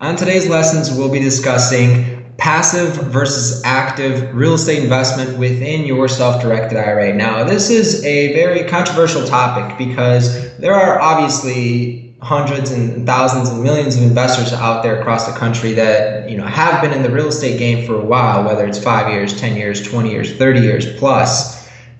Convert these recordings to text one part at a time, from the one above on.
On today's lessons, we'll be discussing passive versus active real estate investment within your self-directed IRA. Now, this is a very controversial topic because there are obviously hundreds and thousands and millions of investors out there across the country that you know have been in the real estate game for a while, whether it's five years, 10 years, 20 years, 30 years.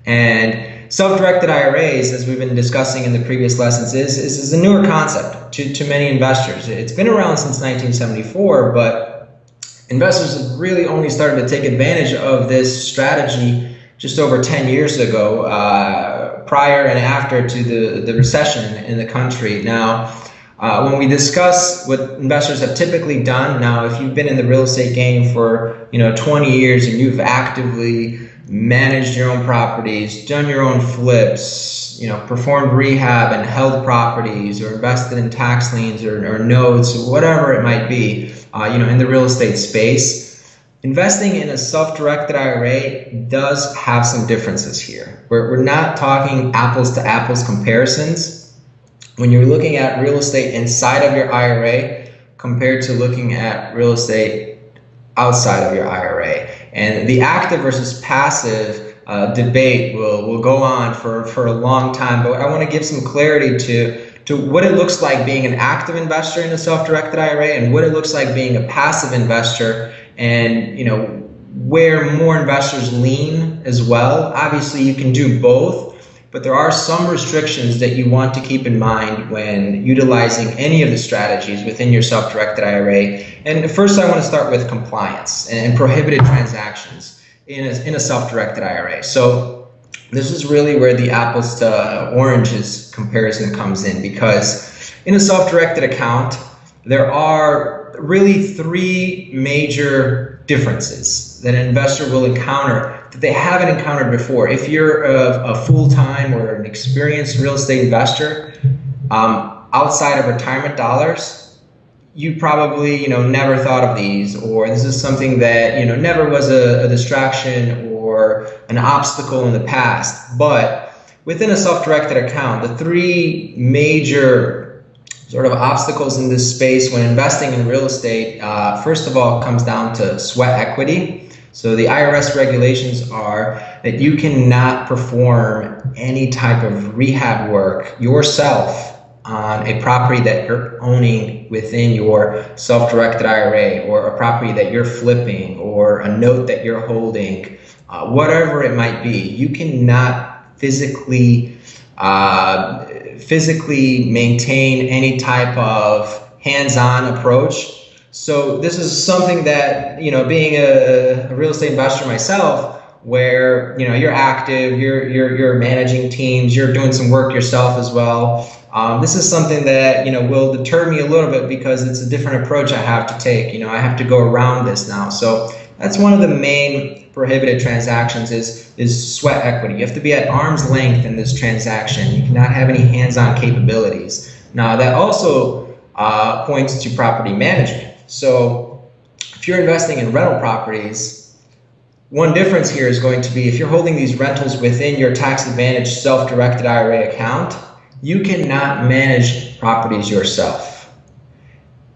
And self-directed IRAs, as we've been discussing in the previous lessons, is, is, is a newer concept to, to many investors. It's been around since 1974, but investors have really only started to take advantage of this strategy just over 10 years ago, uh, prior and after to the, the recession in the country. Now, uh, when we discuss what investors have typically done, now if you've been in the real estate game for you know 20 years and you've actively managed your own properties, done your own flips, you know, performed rehab and held properties or invested in tax liens or, or notes, whatever it might be, uh, you know, in the real estate space, investing in a self-directed IRA does have some differences here. We're, we're not talking apples to apples comparisons. When you're looking at real estate inside of your IRA compared to looking at real estate outside of your IRA. And the active versus passive uh, debate will, will go on for, for a long time, but I want to give some clarity to, to what it looks like being an active investor in a self-directed IRA and what it looks like being a passive investor and, you know, where more investors lean as well. Obviously, you can do both, but there are some restrictions that you want to keep in mind when utilizing any of the strategies within your self-directed IRA. And first, I want to start with compliance and prohibited transactions in a, in a self-directed IRA. So this is really where the apples to oranges comparison comes in because in a self-directed account, there are really three major differences that an investor will encounter that they haven't encountered before. If you're a, a full-time or an experienced real estate investor um, outside of retirement dollars, you probably you know never thought of these, or this is something that you know never was a, a distraction or an obstacle in the past. But within a self-directed account, the three major sort of obstacles in this space when investing in real estate, uh, first of all, comes down to sweat equity. So the IRS regulations are that you cannot perform any type of rehab work yourself on a property that you're owning within your self-directed IRA or a property that you're flipping or a note that you're holding, uh, whatever it might be. You cannot physically uh, physically maintain any type of hands-on approach so this is something that you know, being a, a, real estate investor myself, where you know you're active, you're you're you're managing teams, you're doing some work yourself as well. Um, this is something that you know will deter me a little bit because it's a different approach I have to take. You know, I have to go around this now. So that's one of the main prohibited transactions is is sweat equity. You have to be at arm's length in this transaction. You cannot have any hands-on capabilities. Now that also uh, points to property management. So if you're investing in rental properties, one difference here is going to be if you're holding these rentals within your tax advantage self-directed IRA account, you cannot manage properties yourself.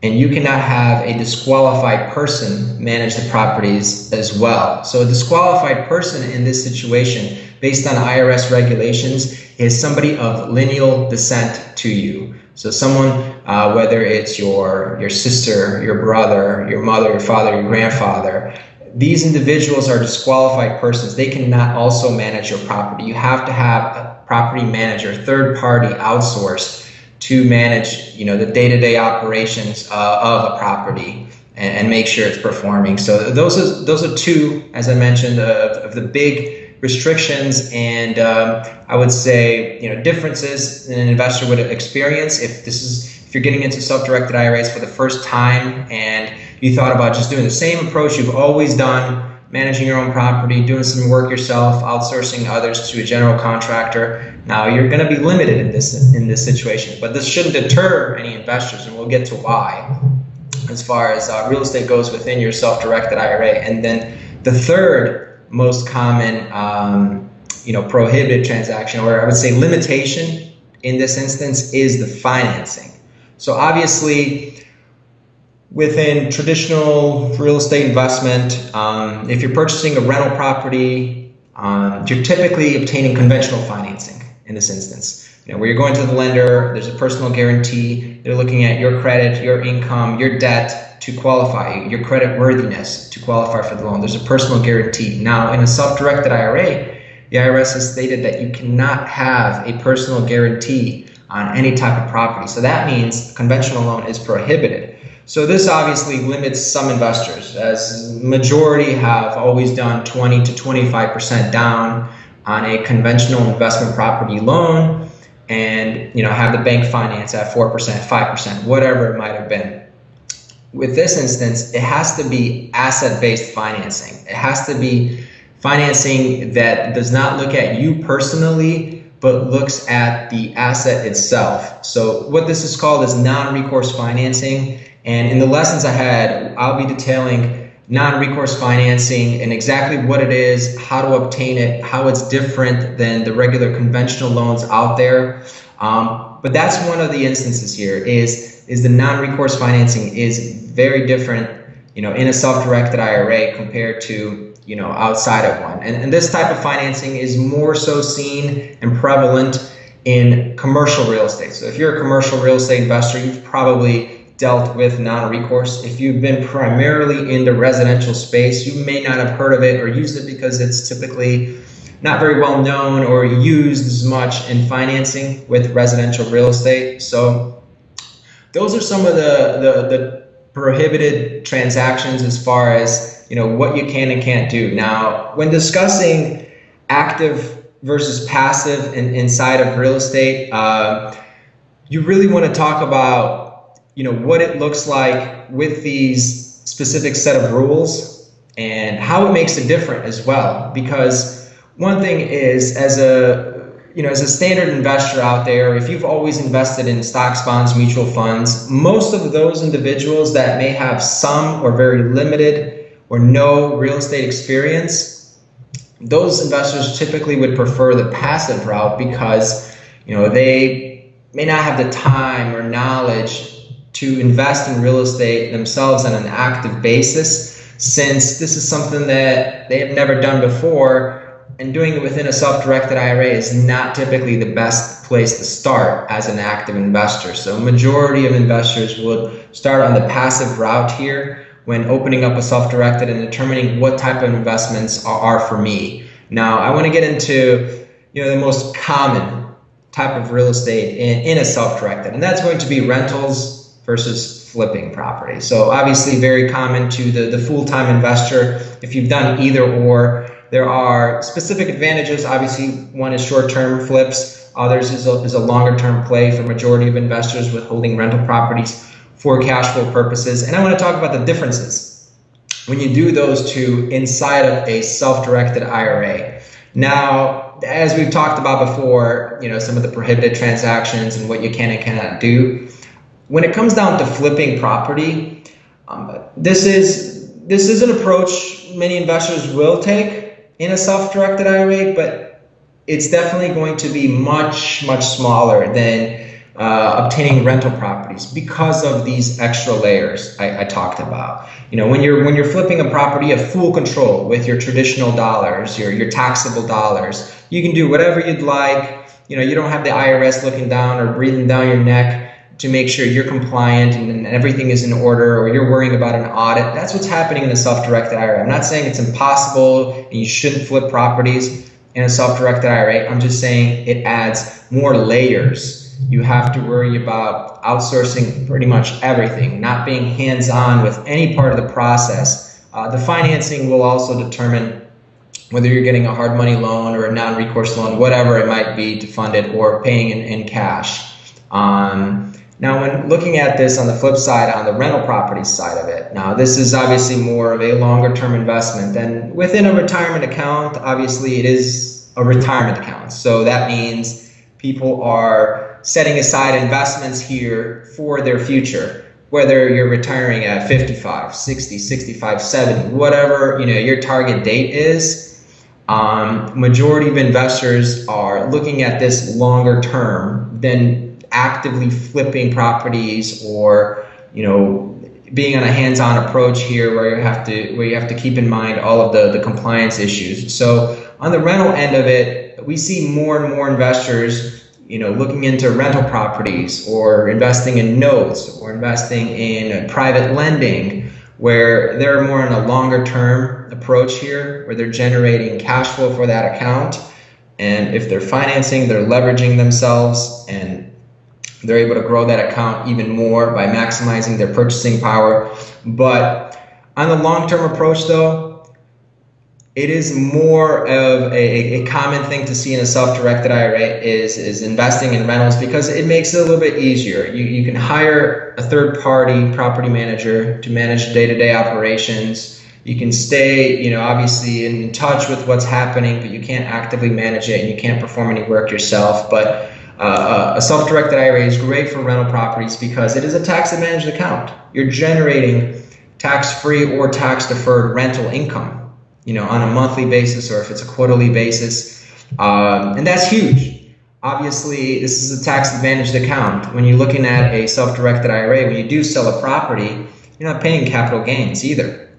And you cannot have a disqualified person manage the properties as well. So a disqualified person in this situation, based on IRS regulations, is somebody of lineal descent to you. So someone, uh, whether it's your your sister, your brother, your mother, your father, your grandfather, these individuals are disqualified persons. They cannot also manage your property. You have to have a property manager, third party, outsourced to manage, you know, the day-to-day operations uh, of a property and, and, make sure it's performing. So those are those are two, as I mentioned, of, of the big restrictions and um, I would say you know differences an investor would experience if this is if you're getting into self-directed IRAs for the first time and you thought about just doing the same approach you've always done managing your own property doing some work yourself outsourcing others to a general contractor now you're going to be limited in this in this situation but this shouldn't deter any investors and we'll get to why as far as uh, real estate goes within your self-directed IRA and then the third most common, um, you know, prohibited transaction, or I would say limitation in this instance is the financing. So obviously, within traditional real estate investment, um, if you're purchasing a rental property, um, you're typically obtaining conventional financing in this instance. You know, where you're going to the lender, there's a personal guarantee. They're looking at your credit, your income, your debt to qualify, your credit worthiness to qualify for the loan. There's a personal guarantee. Now, in a self-directed IRA, the IRS has stated that you cannot have a personal guarantee on any type of property. So that means conventional loan is prohibited. So this obviously limits some investors, as majority have always done 20 to 25% down on a conventional investment property loan and you know have the bank finance at 4%, 5%, whatever it might have been. With this instance, it has to be asset-based financing. It has to be financing that does not look at you personally, but looks at the asset itself. So what this is called is non-recourse financing. And in the lessons ahead, I'll be detailing non-recourse financing and exactly what it is, how to obtain it, how it's different than the regular conventional loans out there. Um, but that's one of the instances here is, is the non-recourse financing is very different, you know, in a self-directed IRA compared to, you know, outside of one. And, and this type of financing is more so seen and prevalent in commercial real estate. So if you're a commercial real estate investor, you've probably dealt with non-recourse. If you've been primarily in the residential space, you may not have heard of it or used it because it's typically not very well known or used as much in financing with residential real estate. So those are some of the, the, the prohibited transactions as far as you know what you can and can't do. Now, when discussing active versus passive in, inside of real estate, uh, you really want to talk about you know what it looks like with these specific set of rules and how it makes it different as well because one thing is as a you know as a standard investor out there if you've always invested in stocks bonds mutual funds most of those individuals that may have some or very limited or no real estate experience those investors typically would prefer the passive route because you know they may not have the time or knowledge to invest in real estate themselves on an active basis since this is something that they have never done before and doing it within a self-directed IRA is not typically the best place to start as an active investor. So majority of investors would start on the passive route here when opening up a self-directed and determining what type of investments are, are for me. Now, I want to get into you know the most common type of real estate in, in a self-directed, and that's going to be rentals, versus flipping property. So obviously very common to the, the full-time investor. If you've done either or, there are specific advantages. Obviously, one is short-term flips. Others is a, is a longer-term play for majority of investors with holding rental properties for cash flow purposes. And I want to talk about the differences when you do those two inside of a self-directed IRA. Now, as we've talked about before, you know, some of the prohibited transactions and what you can and cannot do when it comes down to flipping property, um, this is this is an approach many investors will take in a self-directed IRA, but it's definitely going to be much much smaller than uh, obtaining rental properties because of these extra layers I, I, talked about. You know, when you're when you're flipping a property, you full control with your traditional dollars, your your taxable dollars. You can do whatever you'd like. You know, you don't have the IRS looking down or breathing down your neck to make sure you're compliant and, everything is in order or you're worrying about an audit. That's what's happening in a self-directed IRA. I'm not saying it's impossible and you shouldn't flip properties in a self-directed IRA. I'm just saying it adds more layers. You have to worry about outsourcing pretty much everything, not being hands-on with any part of the process. Uh, the financing will also determine whether you're getting a hard money loan or a non-recourse loan, whatever it might be to fund it, or paying in, in cash. Um, now, when looking at this on the flip side, on the rental property side of it, now this is obviously more of a longer term investment. And within a retirement account, obviously it is a retirement account. So that means people are setting aside investments here for their future, whether you're retiring at 55, 60, 65, 70, whatever you know your target date is. Um, majority of investors are looking at this longer term than actively flipping properties or you know being on a hands-on approach here where you have to where you have to keep in mind all of the, the compliance issues. So on the rental end of it, we see more and more investors, you know, looking into rental properties or investing in notes or investing in private lending where they're more in a longer term approach here where they're generating cash flow for that account and if they're financing, they're leveraging themselves and they're able to grow that account even more by maximizing their purchasing power. But on the long term approach, though, it is more of a, a common thing to see in a self-directed IRA is, is investing in rentals because it makes it a little bit easier. You, you can hire a third party property manager to manage day-to-day operations you can stay, you know, obviously in touch with what's happening, but you can't actively manage it and you can't perform any work yourself. But uh, a self-directed IRA is great for rental properties because it is a tax-advantaged account. You're generating tax-free or tax-deferred rental income, you know, on a monthly basis or if it's a quarterly basis, um, and that's huge. Obviously, this is a tax-advantaged account. When you're looking at a self-directed IRA, when you do sell a property, you're not paying capital gains either.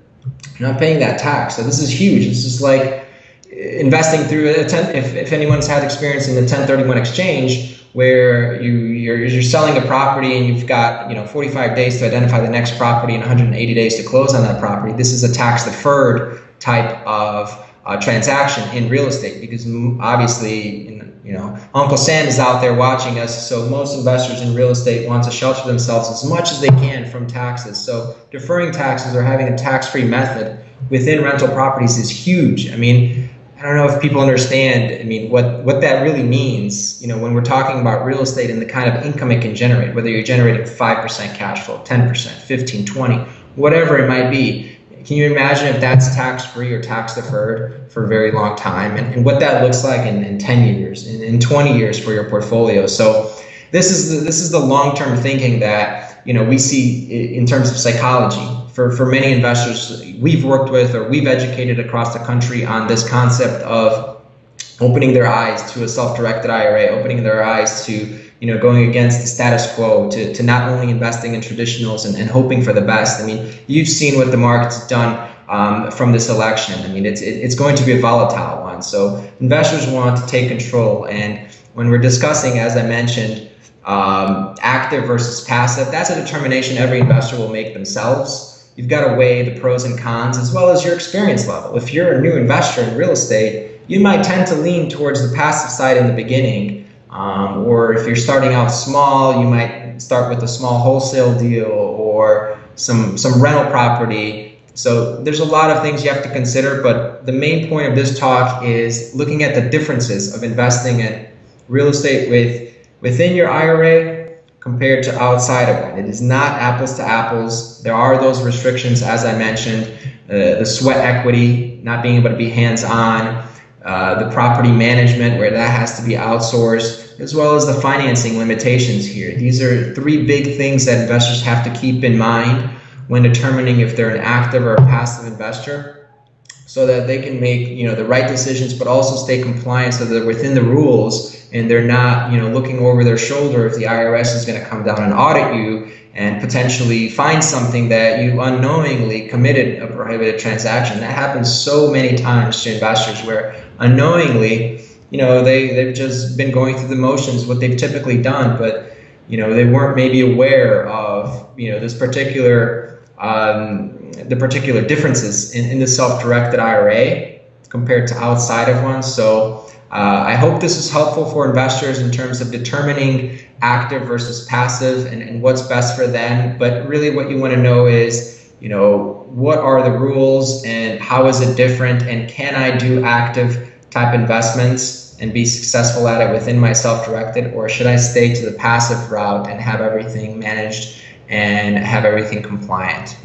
You're not paying that tax. So this is huge. This is like investing through a 10, if, if anyone's had experience in the 1031 exchange where you you're, you're selling a property and you've got you know 45 days to identify the next property and 180 days to close on that property this is a tax deferred type of uh, transaction in real estate because obviously you know uncle sam is out there watching us so most investors in real estate want to shelter themselves as much as they can from taxes. So deferring taxes or having a tax-free method within rental properties is huge. I mean i don't know if people understand i mean what what that really means you know when we're talking about real estate and the kind of income it can generate whether you're generating 5% cash flow 10% 15 20 whatever it might be can you imagine if that's tax free or tax deferred for a very long time and, and what that looks like in, in 10 years, in, in 20 years for your portfolio? So this is the, this is the long term thinking that you know we see in terms of psychology. For, for many investors we've worked with or we've educated across the country on this concept of opening their eyes to a self-directed IRA, opening their eyes to you know, going against the status quo to, to not only investing in traditionals and, and hoping for the best. I mean, you've seen what the market's done um, from this election. I mean, it's, it, it's going to be a volatile one. So investors want to take control. And when we're discussing, as I mentioned, um, active versus passive, that's a determination every investor will make themselves. You've got to weigh the pros and cons as well as your experience level. If you're a new investor in real estate, you might tend to lean towards the passive side in the beginning um, or if you're starting out small, you might start with a small wholesale deal or some some rental property. So there's a lot of things you have to consider, but the main point of this talk is looking at the differences of investing in real estate with within your IRA compared to outside of one. It is not apples to apples. There are those restrictions, as I mentioned, uh, the sweat equity, not being able to be hands-on, uh, the property management where that has to be outsourced as well as the financing limitations here. These are three big things that investors have to keep in mind when determining if they're an active or a passive investor so that they can make you know the right decisions but also stay compliant so they're within the rules and they're not you know looking over their shoulder if the IRS is going to come down and audit you and potentially find something that you unknowingly committed a prohibited transaction that happens so many times to investors where unknowingly you know, they, they've just been going through the motions, what they've typically done, but, you know, they weren't maybe aware of, you know, this particular, um, the particular differences in, in the self-directed IRA compared to outside of one. So uh, I hope this is helpful for investors in terms of determining active versus passive and, and what's best for them. But really what you want to know is, you know, what are the rules and how is it different and can I do active type investments and be successful at it within my self-directed or should I stay to the passive route and have everything managed and have everything compliant?